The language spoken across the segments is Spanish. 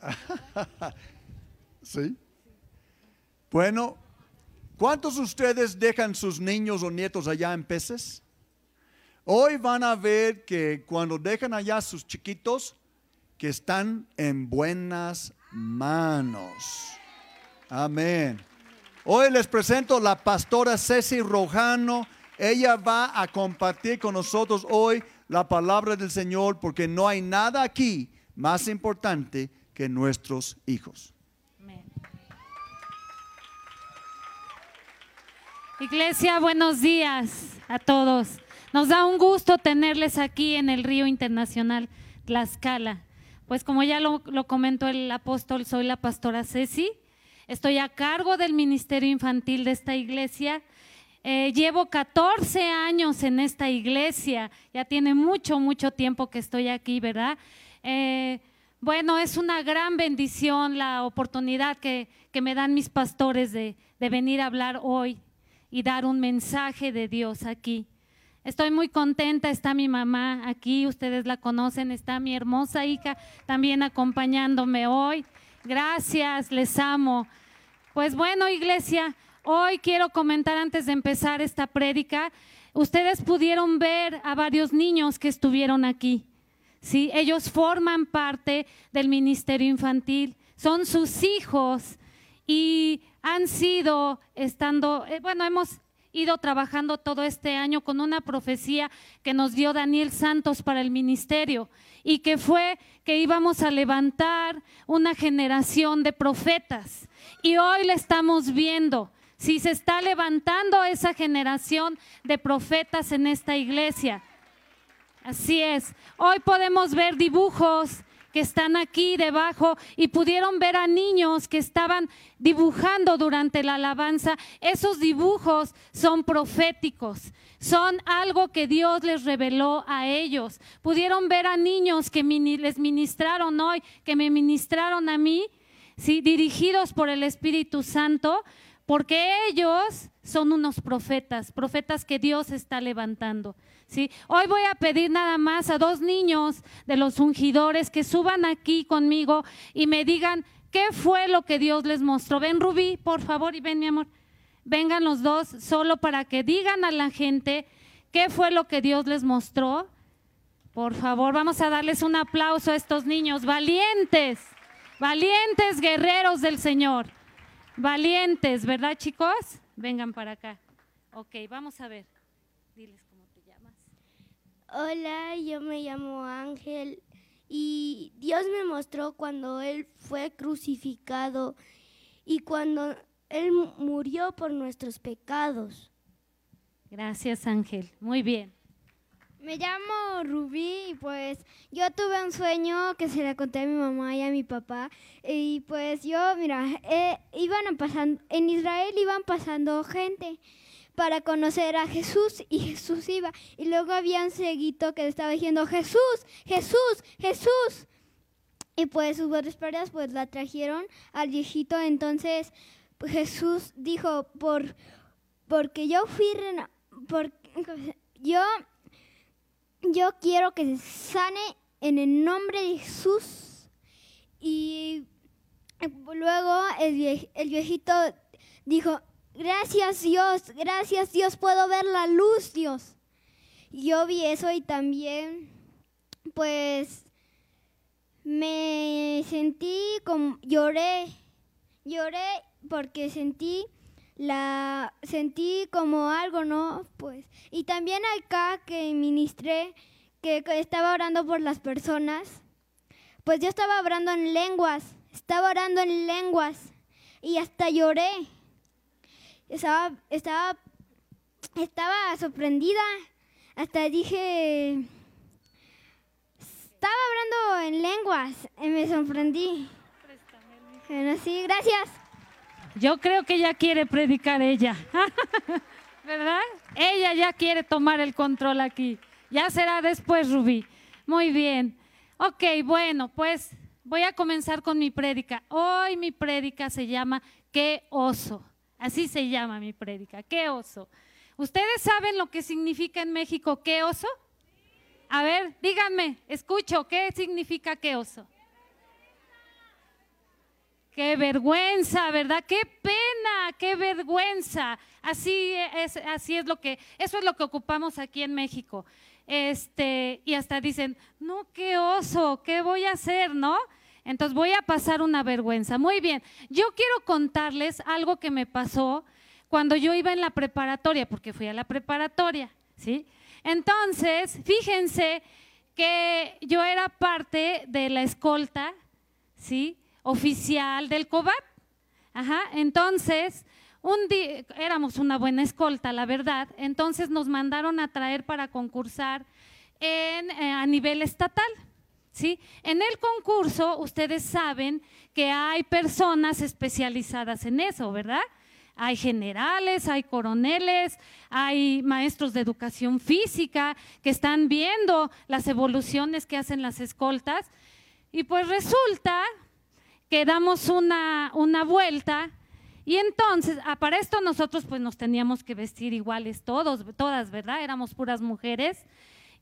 ¿Sí? Bueno, ¿cuántos de ustedes dejan sus niños o nietos allá en peces? Hoy van a ver que cuando dejan allá sus chiquitos, que están en buenas manos. Amén. Hoy les presento la pastora Ceci Rojano. Ella va a compartir con nosotros hoy la palabra del Señor porque no hay nada aquí más importante que nuestros hijos. Iglesia, buenos días a todos. Nos da un gusto tenerles aquí en el Río Internacional Tlaxcala. Pues como ya lo, lo comentó el apóstol, soy la pastora Ceci Estoy a cargo del ministerio infantil de esta iglesia. Eh, llevo 14 años en esta iglesia, ya tiene mucho, mucho tiempo que estoy aquí, ¿verdad? Eh, bueno, es una gran bendición la oportunidad que, me dan mis pastores de, de venir a hablar hoy y dar un mensaje de Dios aquí. Estoy muy contenta, está mi mamá aquí, ustedes la conocen, está mi hermosa hija también acompañándome hoy. Gracias, les amo. Pues bueno, iglesia, hoy quiero comentar antes de empezar esta prédica, ustedes pudieron ver a varios niños que estuvieron aquí. ¿Sí? Ellos forman parte del ministerio infantil, son sus hijos y han sido estando, eh, bueno, hemos ido trabajando todo este año con una profecía que nos dio Daniel Santos para el ministerio y que fue que íbamos a levantar una generación de profetas. Y hoy la estamos viendo. Si se está levantando esa generación de profetas en esta iglesia. Así es. Hoy podemos ver dibujos que están aquí debajo y pudieron ver a niños que estaban dibujando durante la alabanza. Esos dibujos son proféticos, son algo que Dios les reveló a ellos. Pudieron ver a niños que les ministraron hoy, que me ministraron a mí, ¿sí? dirigidos por el Espíritu Santo, porque ellos son unos profetas, profetas que Dios está levantando. ¿Sí? Hoy voy a pedir nada más a dos niños de los ungidores que suban aquí conmigo y me digan qué fue lo que Dios les mostró. Ven Rubí, por favor, y ven mi amor. Vengan los dos solo para que digan a la gente qué fue lo que Dios les mostró. Por favor, vamos a darles un aplauso a estos niños valientes, valientes guerreros del Señor. Valientes, ¿verdad chicos? Vengan para acá. Ok, vamos a ver. Diles. Hola, yo me llamo Ángel y Dios me mostró cuando Él fue crucificado y cuando Él murió por nuestros pecados. Gracias Ángel, muy bien. Me llamo Rubí y pues yo tuve un sueño que se le conté a mi mamá y a mi papá y pues yo, mira, eh, iban pasando, en Israel iban pasando gente para conocer a Jesús y Jesús iba. Y luego había un ceguito que estaba diciendo, Jesús, Jesús, Jesús. Y pues sus padres pues la trajeron al viejito. Entonces pues, Jesús dijo, por, porque yo fui, por, yo, yo quiero que se sane en el nombre de Jesús. Y luego el viejito dijo, Gracias Dios, gracias Dios, puedo ver la luz Dios. Yo vi eso y también pues me sentí como lloré, lloré porque sentí la sentí como algo, ¿no? Pues y también acá que ministré que estaba orando por las personas. Pues yo estaba orando en lenguas, estaba orando en lenguas y hasta lloré estaba, estaba, estaba sorprendida. Hasta dije, estaba hablando en lenguas y me sorprendí. Bueno, sí, gracias. Yo creo que ella quiere predicar ella, ¿verdad? Ella ya quiere tomar el control aquí. Ya será después, Rubí. Muy bien. Ok, bueno, pues voy a comenzar con mi prédica. Hoy mi prédica se llama ¿Qué oso? Así se llama mi prédica. ¿Qué oso? ¿Ustedes saben lo que significa en México qué oso? A ver, díganme, escucho, ¿qué significa qué oso? Qué vergüenza, ¿verdad? Qué pena, qué vergüenza. Así es, así es lo que, eso es lo que ocupamos aquí en México. Este, y hasta dicen, no, qué oso, ¿qué voy a hacer, no? Entonces voy a pasar una vergüenza. Muy bien, yo quiero contarles algo que me pasó cuando yo iba en la preparatoria, porque fui a la preparatoria, ¿sí? Entonces, fíjense que yo era parte de la escolta, ¿sí? Oficial del COBAT. Ajá, entonces, un día, éramos una buena escolta, la verdad, entonces nos mandaron a traer para concursar en, eh, a nivel estatal. ¿Sí? En el concurso, ustedes saben que hay personas especializadas en eso, ¿verdad? Hay generales, hay coroneles, hay maestros de educación física que están viendo las evoluciones que hacen las escoltas. Y pues resulta que damos una, una vuelta y entonces, ah, para esto nosotros pues nos teníamos que vestir iguales todos, todas, ¿verdad? Éramos puras mujeres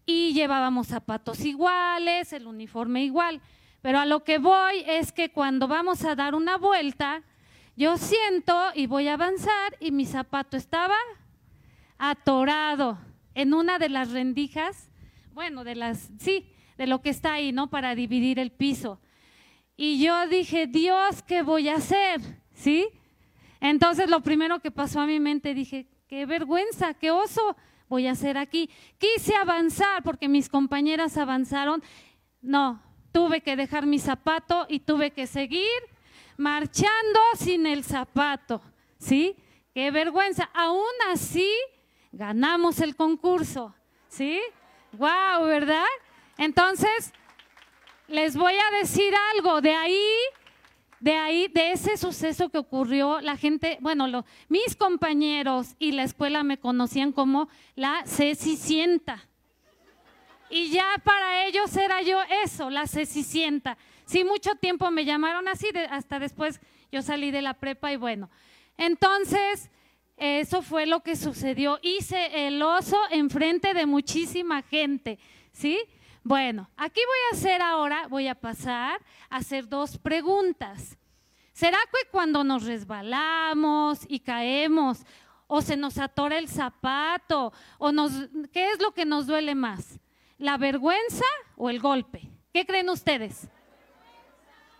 y llevábamos zapatos iguales, el uniforme igual. Pero a lo que voy es que cuando vamos a dar una vuelta, yo siento y voy a avanzar y mi zapato estaba atorado en una de las rendijas, bueno, de las, sí, de lo que está ahí, ¿no? Para dividir el piso. Y yo dije, Dios, ¿qué voy a hacer? ¿Sí? Entonces lo primero que pasó a mi mente, dije, qué vergüenza, qué oso voy a hacer aquí. Quise avanzar porque mis compañeras avanzaron. No, tuve que dejar mi zapato y tuve que seguir marchando sin el zapato. ¿Sí? Qué vergüenza. Aún así, ganamos el concurso. ¿Sí? Wow, ¿verdad? Entonces, les voy a decir algo. De ahí de ahí, de ese suceso que ocurrió, la gente, bueno, mis compañeros y la escuela me conocían como la cecicienta. Y ya para ellos era yo eso, la cecicienta. Sí, mucho tiempo me llamaron así, hasta después yo salí de la prepa y bueno. Entonces, eso fue lo que sucedió. Hice el oso enfrente de muchísima gente, ¿sí? Bueno, aquí voy a hacer ahora, voy a pasar a hacer dos preguntas. ¿Será que cuando nos resbalamos y caemos o se nos atora el zapato o nos qué es lo que nos duele más? ¿La vergüenza o el golpe? ¿Qué creen ustedes?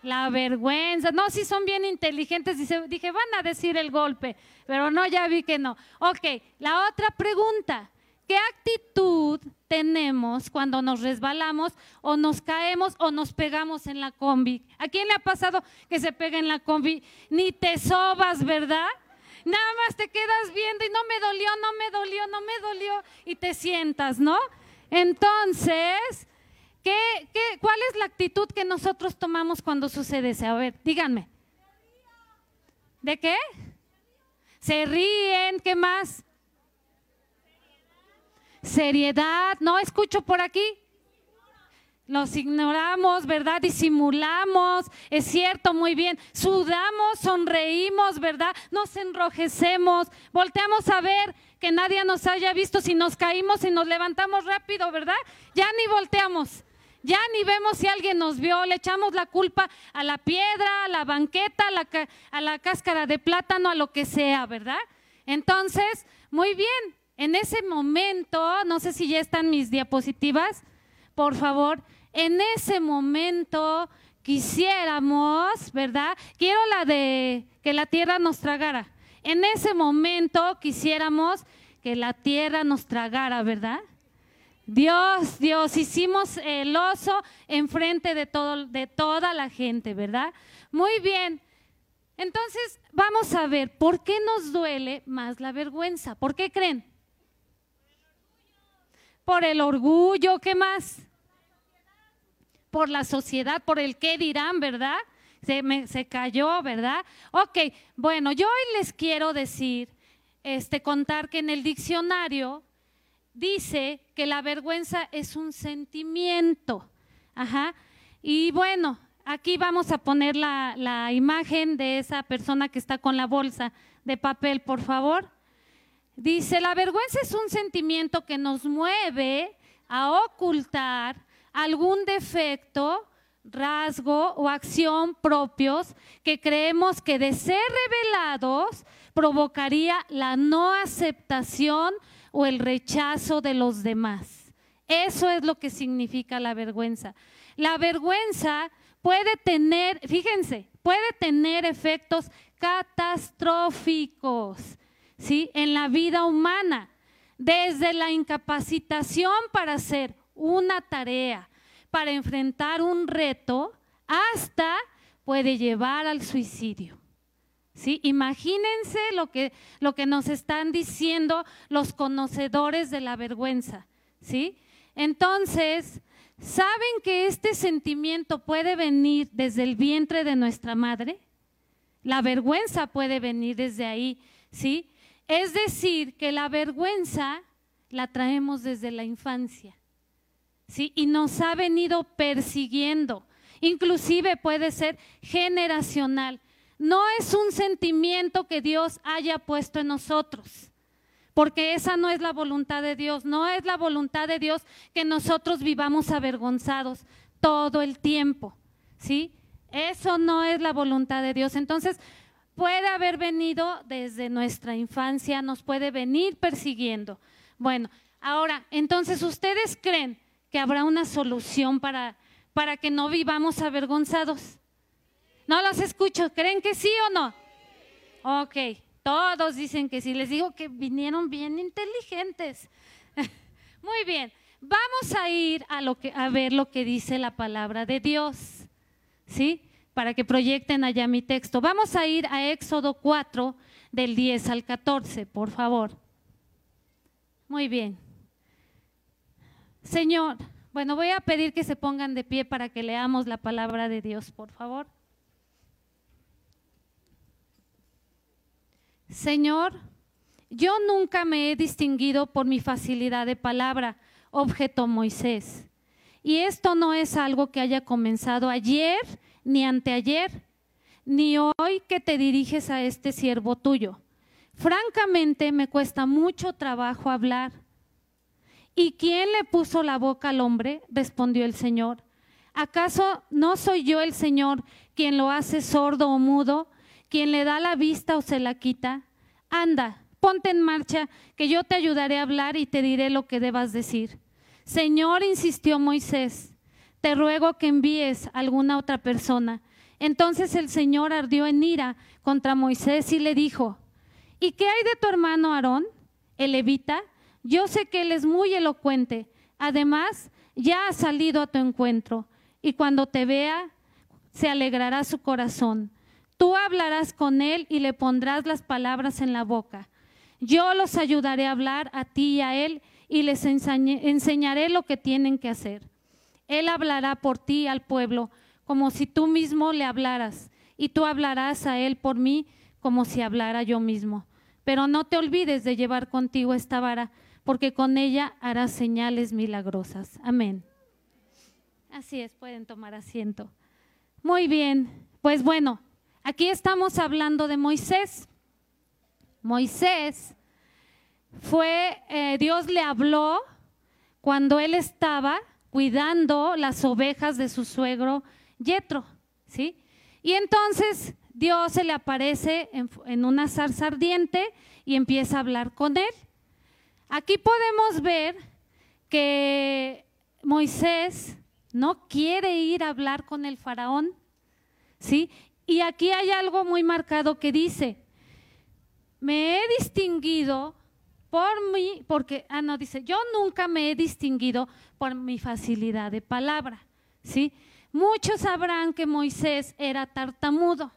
La vergüenza. No, si son bien inteligentes. dije, van a decir el golpe, pero no, ya vi que no. Ok, la otra pregunta. ¿Qué actitud tenemos cuando nos resbalamos o nos caemos o nos pegamos en la combi? ¿A quién le ha pasado que se pega en la combi? Ni te sobas, ¿verdad? Nada más te quedas viendo y no me dolió, no me dolió, no me dolió y te sientas, ¿no? Entonces, ¿qué, qué, cuál es la actitud que nosotros tomamos cuando sucede eso? A ver, díganme. ¿De qué? Se ríen, ¿qué más? Seriedad. No escucho por aquí. Los ignoramos, ¿verdad? Disimulamos, es cierto, muy bien. Sudamos, sonreímos, ¿verdad? Nos enrojecemos, volteamos a ver que nadie nos haya visto si nos caímos y nos levantamos rápido, ¿verdad? Ya ni volteamos, ya ni vemos si alguien nos vio, le echamos la culpa a la piedra, a la banqueta, a la, a la cáscara de plátano, a lo que sea, ¿verdad? Entonces, muy bien, en ese momento, no sé si ya están mis diapositivas, por favor, en ese momento quisiéramos, ¿verdad? Quiero la de que la tierra nos tragara. En ese momento quisiéramos que la tierra nos tragara, ¿verdad? Dios, Dios, hicimos el oso enfrente de, todo, de toda la gente, ¿verdad? Muy bien. Entonces, vamos a ver, ¿por qué nos duele más la vergüenza? ¿Por qué creen? Por el orgullo, ¿qué más? Por la sociedad, por el qué dirán, ¿verdad? Se, me, se cayó, ¿verdad? Ok, bueno, yo hoy les quiero decir, este, contar que en el diccionario dice que la vergüenza es un sentimiento. Ajá. Y bueno, aquí vamos a poner la, la imagen de esa persona que está con la bolsa de papel, por favor. Dice, la vergüenza es un sentimiento que nos mueve a ocultar algún defecto rasgo o acción propios que creemos que de ser revelados provocaría la no aceptación o el rechazo de los demás. Eso es lo que significa la vergüenza. La vergüenza puede tener, fíjense, puede tener efectos catastróficos, ¿sí? En la vida humana, desde la incapacitación para hacer una tarea, para enfrentar un reto, hasta puede llevar al suicidio. ¿Sí? Imagínense lo que, lo que nos están diciendo los conocedores de la vergüenza. ¿sí? Entonces, ¿saben que este sentimiento puede venir desde el vientre de nuestra madre? La vergüenza puede venir desde ahí, ¿sí? Es decir, que la vergüenza la traemos desde la infancia, ¿sí? Y nos ha venido persiguiendo. Inclusive puede ser generacional. No es un sentimiento que Dios haya puesto en nosotros, porque esa no es la voluntad de Dios. No es la voluntad de Dios que nosotros vivamos avergonzados todo el tiempo, ¿sí? Eso no es la voluntad de Dios. Entonces, puede haber venido desde nuestra infancia, nos puede venir persiguiendo. Bueno, ahora, entonces, ¿ustedes creen que habrá una solución para, para que no vivamos avergonzados? No los escucho, ¿creen que sí o no? Ok, todos dicen que sí. Les digo que vinieron bien inteligentes. Muy bien, vamos a ir a, lo que, a ver lo que dice la palabra de Dios. ¿Sí? Para que proyecten allá mi texto. Vamos a ir a Éxodo 4, del 10 al 14, por favor. Muy bien. Señor, bueno, voy a pedir que se pongan de pie para que leamos la palabra de Dios, por favor. Señor, yo nunca me he distinguido por mi facilidad de palabra, objetó Moisés. Y esto no es algo que haya comenzado ayer, ni anteayer, ni hoy que te diriges a este siervo tuyo. Francamente me cuesta mucho trabajo hablar. ¿Y quién le puso la boca al hombre? respondió el Señor. ¿Acaso no soy yo el Señor quien lo hace sordo o mudo? quien le da la vista o se la quita, anda, ponte en marcha, que yo te ayudaré a hablar y te diré lo que debas decir. Señor, insistió Moisés, te ruego que envíes a alguna otra persona. Entonces el Señor ardió en ira contra Moisés y le dijo, ¿y qué hay de tu hermano Aarón, el levita? Yo sé que él es muy elocuente. Además, ya ha salido a tu encuentro y cuando te vea, se alegrará su corazón. Tú hablarás con él y le pondrás las palabras en la boca. Yo los ayudaré a hablar a ti y a él y les enseñaré lo que tienen que hacer. Él hablará por ti al pueblo como si tú mismo le hablaras y tú hablarás a él por mí como si hablara yo mismo. Pero no te olvides de llevar contigo esta vara, porque con ella harás señales milagrosas. Amén. Así es, pueden tomar asiento. Muy bien, pues bueno, Aquí estamos hablando de Moisés. Moisés fue, eh, Dios le habló cuando él estaba cuidando las ovejas de su suegro Yetro, ¿sí? Y entonces Dios se le aparece en, una zarza ardiente y empieza a hablar con él. Aquí podemos ver que Moisés no quiere ir a hablar con el faraón, ¿sí? Y aquí hay algo muy marcado que dice, me he distinguido por mí, porque, ah, no, dice, yo nunca me he distinguido por mi facilidad de palabra, ¿sí? Muchos sabrán que Moisés era tartamudo.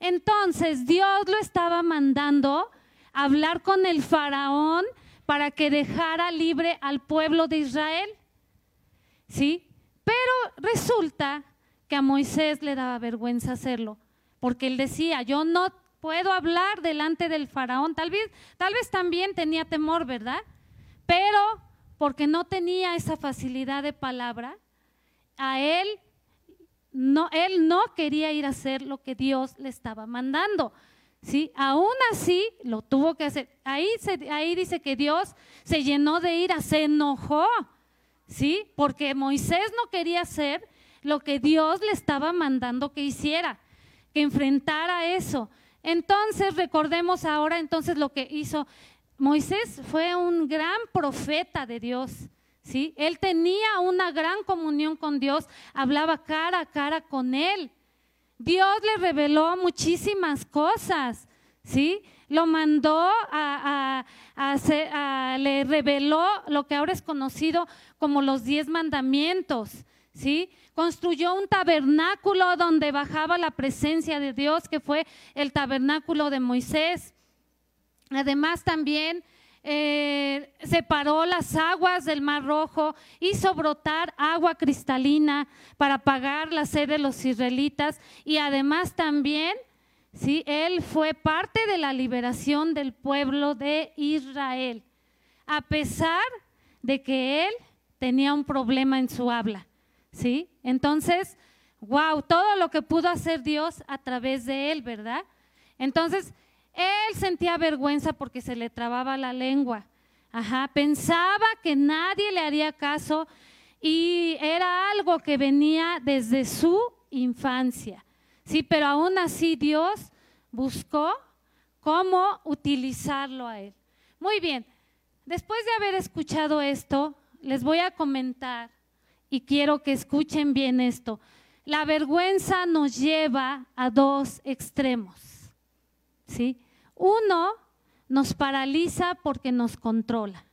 Entonces Dios lo estaba mandando a hablar con el faraón para que dejara libre al pueblo de Israel, ¿sí? Pero resulta que a Moisés le daba vergüenza hacerlo, porque él decía, yo no puedo hablar delante del faraón, tal vez, tal vez también tenía temor, ¿verdad? Pero porque no tenía esa facilidad de palabra, a él no, él no quería ir a hacer lo que Dios le estaba mandando. ¿sí? Aún así lo tuvo que hacer. Ahí, ahí dice que Dios se llenó de ira, se enojó, ¿sí? Porque Moisés no quería hacer lo que Dios le estaba mandando que hiciera, que enfrentara eso. Entonces, recordemos ahora entonces lo que hizo Moisés fue un gran profeta de Dios. ¿Sí? Él tenía una gran comunión con Dios, hablaba cara a cara con él. Dios le reveló muchísimas cosas, ¿sí? Lo mandó a, a, le reveló lo que ahora es conocido como los diez mandamientos, ¿sí? Construyó un tabernáculo donde bajaba la presencia de Dios, que fue el tabernáculo de Moisés. Además también eh, separó las aguas del Mar Rojo, hizo brotar agua cristalina para pagar la sed de los israelitas y además también, sí, él fue parte de la liberación del pueblo de Israel, a pesar de que él tenía un problema en su habla, sí. Entonces, wow, todo lo que pudo hacer Dios a través de él, ¿verdad? Entonces, él sentía vergüenza porque se le trababa la lengua. Ajá, pensaba que nadie le haría caso y era algo que venía desde su infancia. Sí, pero aún así Dios buscó cómo utilizarlo a él. Muy bien, después de haber escuchado esto, les voy a comentar y quiero que escuchen bien esto. La vergüenza nos lleva a dos extremos. ¿Sí? Uno nos paraliza porque nos controla.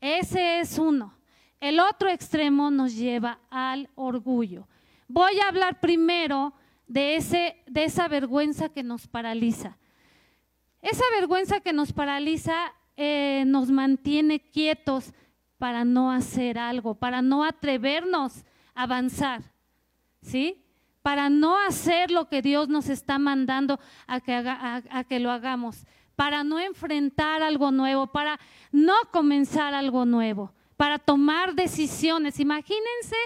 Ese es uno. El otro extremo nos lleva al orgullo. Voy a hablar primero de, ese, de esa vergüenza que nos paraliza. Esa vergüenza que nos paraliza eh, nos mantiene quietos para no hacer algo, para no atrevernos a avanzar. ¿Sí? para no hacer lo que Dios nos está mandando a que, lo hagamos, para no enfrentar algo nuevo, para no comenzar algo nuevo, para tomar decisiones. Imagínense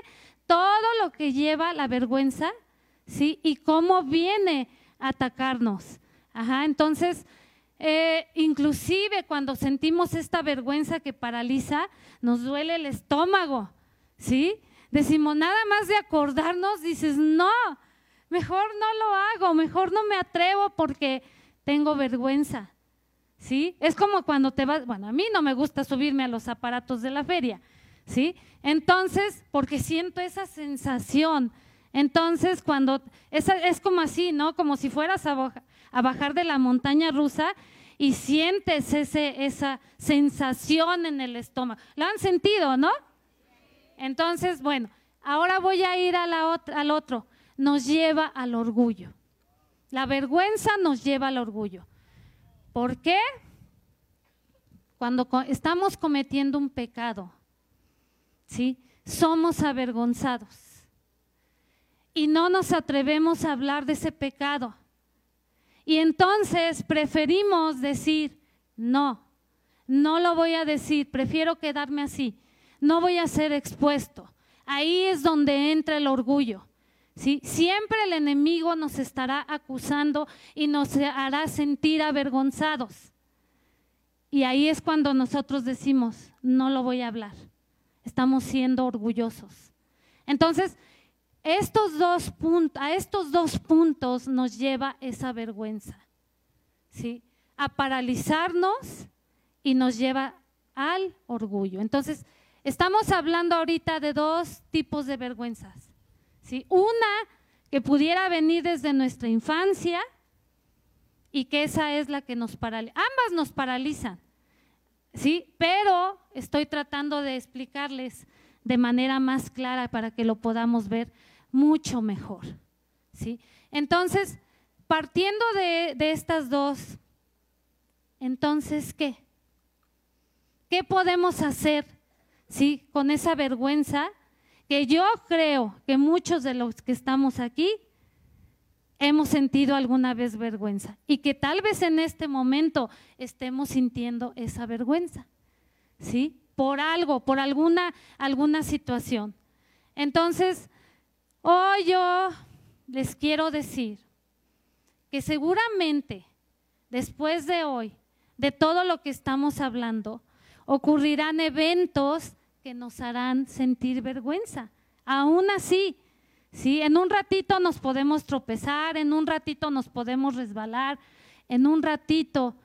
todo lo que lleva la vergüenza, ¿sí? Y cómo viene a atacarnos. Ajá, entonces, eh, inclusive cuando sentimos esta vergüenza que paraliza, nos duele el estómago, ¿sí? Decimos, nada más de acordarnos, dices, no, mejor no lo hago, mejor no me atrevo porque tengo vergüenza. ¿Sí? Es como cuando te vas, bueno, a mí no me gusta subirme a los aparatos de la feria, ¿sí? Entonces, porque siento esa sensación. Entonces, cuando, es, es como así, ¿no? Como si fueras a, a bajar de la montaña rusa y sientes ese, esa sensación en el estómago. ¿Lo han sentido, no? Entonces, bueno, ahora voy a ir la al otro. Nos lleva al orgullo. La vergüenza nos lleva al orgullo. ¿Por qué? Cuando estamos cometiendo un pecado, ¿sí? Somos avergonzados. Y no nos atrevemos a hablar de ese pecado. Y entonces preferimos decir, no, no lo voy a decir, prefiero quedarme así no voy a ser expuesto. Ahí es donde entra el orgullo. ¿sí? Siempre el enemigo nos estará acusando y nos hará sentir avergonzados. Y ahí es cuando nosotros decimos, no lo voy a hablar. Estamos siendo orgullosos. Entonces, estos dos a estos dos puntos nos lleva esa vergüenza. ¿sí? A paralizarnos y nos lleva al orgullo. Entonces, Estamos hablando ahorita de dos tipos de vergüenzas. ¿sí? Una que pudiera venir desde nuestra infancia y que esa es la que nos paraliza. Ambas nos paralizan, ¿sí? pero estoy tratando de explicarles de manera más clara para que lo podamos ver mucho mejor. ¿sí? Entonces, partiendo de, de estas dos, entonces, ¿qué? ¿Qué podemos hacer ¿sí? Con esa vergüenza que yo creo que muchos de los que estamos aquí hemos sentido alguna vez vergüenza y que tal vez en este momento estemos sintiendo esa vergüenza, ¿sí? Por algo, por alguna, alguna situación. Entonces, hoy yo les quiero decir que seguramente después de hoy, de todo lo que estamos hablando, ocurrirán eventos que nos harán sentir vergüenza Aún así, ¿sí? En un ratito nos podemos tropezar, en un ratito nos podemos resbalar, en un ratito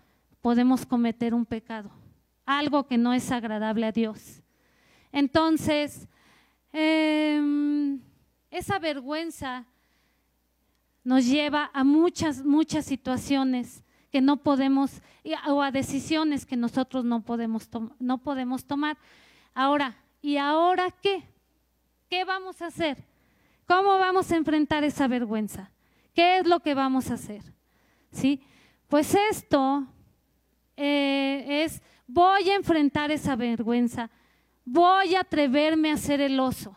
podemos cometer un pecado, algo que no es agradable a Dios. Entonces, em, esa vergüenza nos lleva a muchas, muchas situaciones que no podemos, o a decisiones que nosotros no podemos, no podemos tomar. Ahora, ¿y ahora qué? ¿Qué vamos a hacer? ¿Cómo vamos a enfrentar esa vergüenza? ¿Qué es lo que vamos a hacer? ¿Sí? Pues esto eh, es, voy a enfrentar esa vergüenza, voy a atreverme a ser el oso.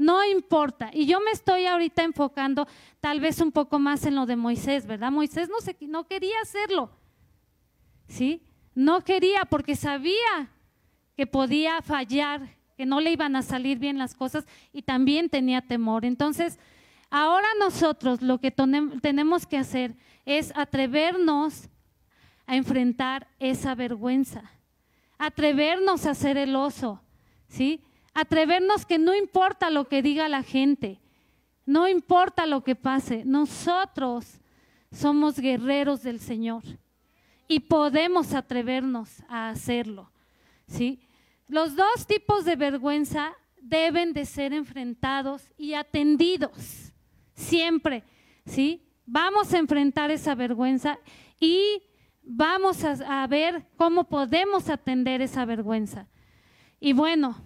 No importa. Y yo me estoy ahorita enfocando tal vez un poco más en lo de Moisés, ¿verdad? Moisés no, se, no quería hacerlo. ¿Sí? No quería porque sabía que podía fallar, que no le iban a salir bien las cosas y también tenía temor. Entonces, ahora nosotros lo que tenemos que hacer es atrevernos a enfrentar esa vergüenza, atrevernos a ser el oso, ¿sí? Atrevernos que no importa lo que diga la gente, no importa lo que pase, nosotros somos guerreros del Señor y podemos atrevernos a hacerlo, ¿sí? Los dos tipos de vergüenza deben de ser enfrentados y atendidos siempre, ¿sí? Vamos a enfrentar esa vergüenza y vamos a, ver cómo podemos atender esa vergüenza. Y bueno,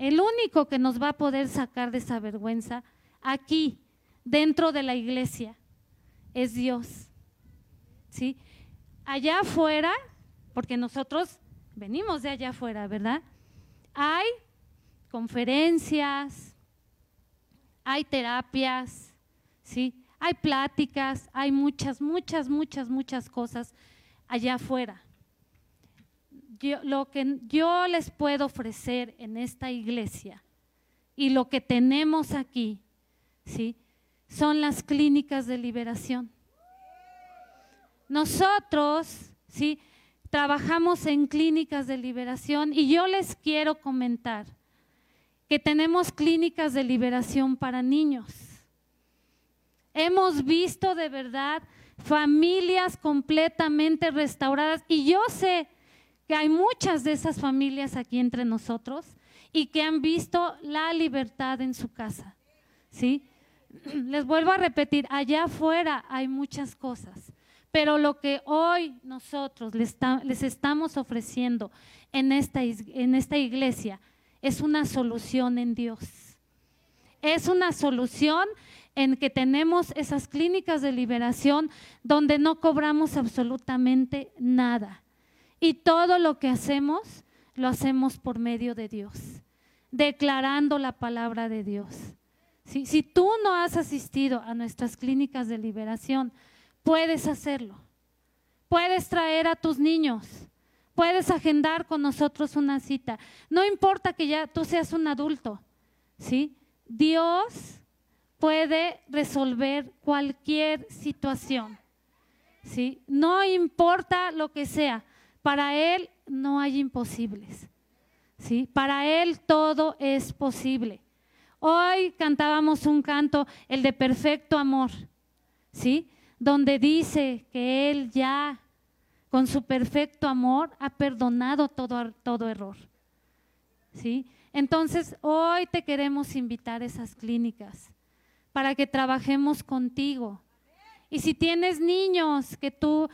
el único que nos va a poder sacar de esa vergüenza aquí, dentro de la iglesia, es Dios. ¿Sí? Allá afuera, porque nosotros venimos de allá afuera, ¿verdad? Hay conferencias, hay terapias, ¿sí? Hay pláticas, hay muchas, muchas, muchas, muchas cosas allá afuera. Lo que yo les puedo ofrecer en esta iglesia y lo que tenemos aquí, ¿sí? Son las clínicas de liberación. Nosotros, ¿sí? trabajamos en clínicas de liberación y yo les quiero comentar que tenemos clínicas de liberación para niños. Hemos visto de verdad familias completamente restauradas y yo sé que hay muchas de esas familias aquí entre nosotros y que han visto la libertad en su casa. ¿Sí? Les vuelvo a repetir, allá afuera hay muchas cosas, pero lo que hoy nosotros les, estamos ofreciendo en esta, en esta iglesia es una solución en Dios. Es una solución en que tenemos esas clínicas de liberación donde no cobramos absolutamente nada. Y todo lo que hacemos, lo hacemos por medio de Dios, declarando la palabra de Dios. Si tú no has asistido a nuestras clínicas de liberación, puedes hacerlo. Puedes traer a tus niños. Puedes agendar con nosotros una cita. No importa que ya tú seas un adulto, ¿sí? Dios puede resolver cualquier situación, ¿sí? No importa lo que sea. Para Él no hay imposibles, ¿sí? Para Él todo es posible. Hoy cantábamos un canto, el de perfecto amor, ¿sí? donde dice que Él ya, con su perfecto amor, ha perdonado todo, todo error. ¿Sí? Entonces, hoy te queremos invitar a esas clínicas para que trabajemos contigo. Y si tienes niños que tú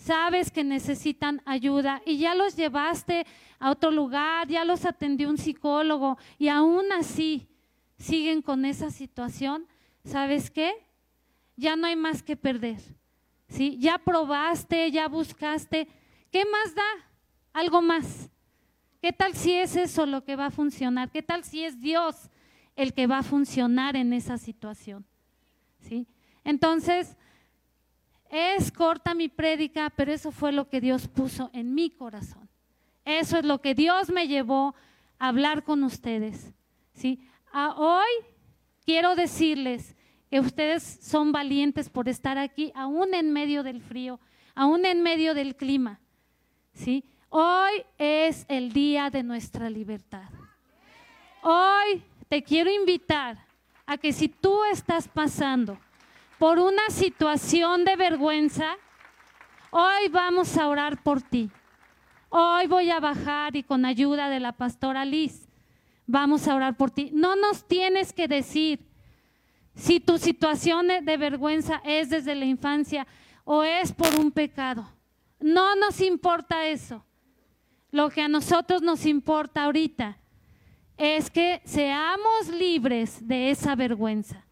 sabes que necesitan ayuda y ya los llevaste a otro lugar, ya los atendió un psicólogo y aún así siguen con esa situación, ¿sabes qué? ya no hay más que perder. ¿sí? Ya probaste, ya buscaste. ¿Qué más da? Algo más. ¿Qué tal si es eso lo que va a funcionar? ¿Qué tal si es Dios el que va a funcionar en esa situación? ¿Sí? Entonces, es corta mi prédica, pero eso fue lo que Dios puso en mi corazón. Eso es lo que Dios me llevó a hablar con ustedes. ¿sí? Hoy quiero decirles que ustedes son valientes por estar aquí, aún en medio del frío, aún en medio del clima. ¿sí? Hoy es el día de nuestra libertad. Hoy te quiero invitar a que si tú estás pasando por una situación de vergüenza, hoy vamos a orar por ti. Hoy voy a bajar y con ayuda de la pastora Liz, vamos a orar por ti. No nos tienes que decir si tu situación de vergüenza es desde la infancia o es por un pecado. No nos importa eso. Lo que a nosotros nos importa ahorita es que seamos libres de esa vergüenza.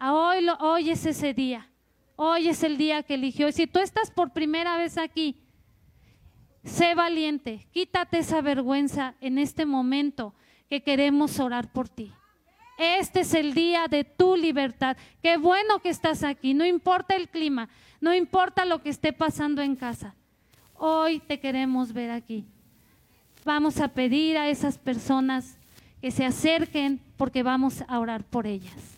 Hoy, lo, hoy es ese día. Hoy es el día que eligió. Y si tú estás por primera vez aquí, sé valiente. Quítate esa vergüenza en este momento que queremos orar por ti. Este es el día de tu libertad. Qué bueno que estás aquí. No importa el clima, no importa lo que esté pasando en casa. Hoy te queremos ver aquí. Vamos a pedir a esas personas que se acerquen porque vamos a orar por ellas.